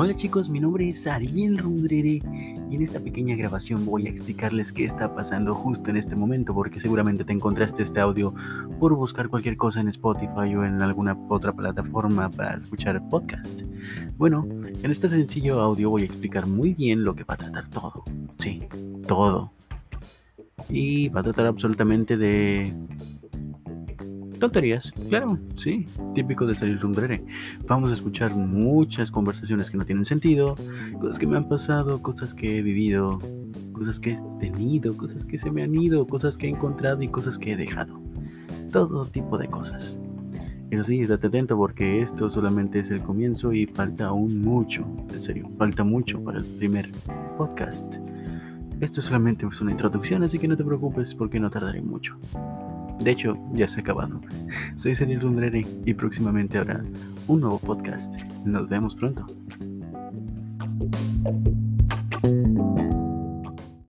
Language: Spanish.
Hola chicos, mi nombre es Ariel Rundrere y en esta pequeña grabación voy a explicarles qué está pasando justo en este momento porque seguramente te encontraste este audio por buscar cualquier cosa en Spotify o en alguna otra plataforma para escuchar podcast. Bueno, en este sencillo audio voy a explicar muy bien lo que va a tratar todo. Sí, todo. Y va a tratar absolutamente de Tonterías, claro, sí, típico de salir rumbrere. Vamos a escuchar muchas conversaciones que no tienen sentido, cosas que me han pasado, cosas que he vivido, cosas que he tenido, cosas que se me han ido, cosas que he encontrado y cosas que he dejado. Todo tipo de cosas. Eso sí, estate atento porque esto solamente es el comienzo y falta aún mucho, en serio, falta mucho para el primer podcast. Esto solamente es una introducción, así que no te preocupes porque no tardaré mucho. De hecho, ya se ha acabado. Soy Sergio Rundreri y próximamente habrá un nuevo podcast. Nos vemos pronto.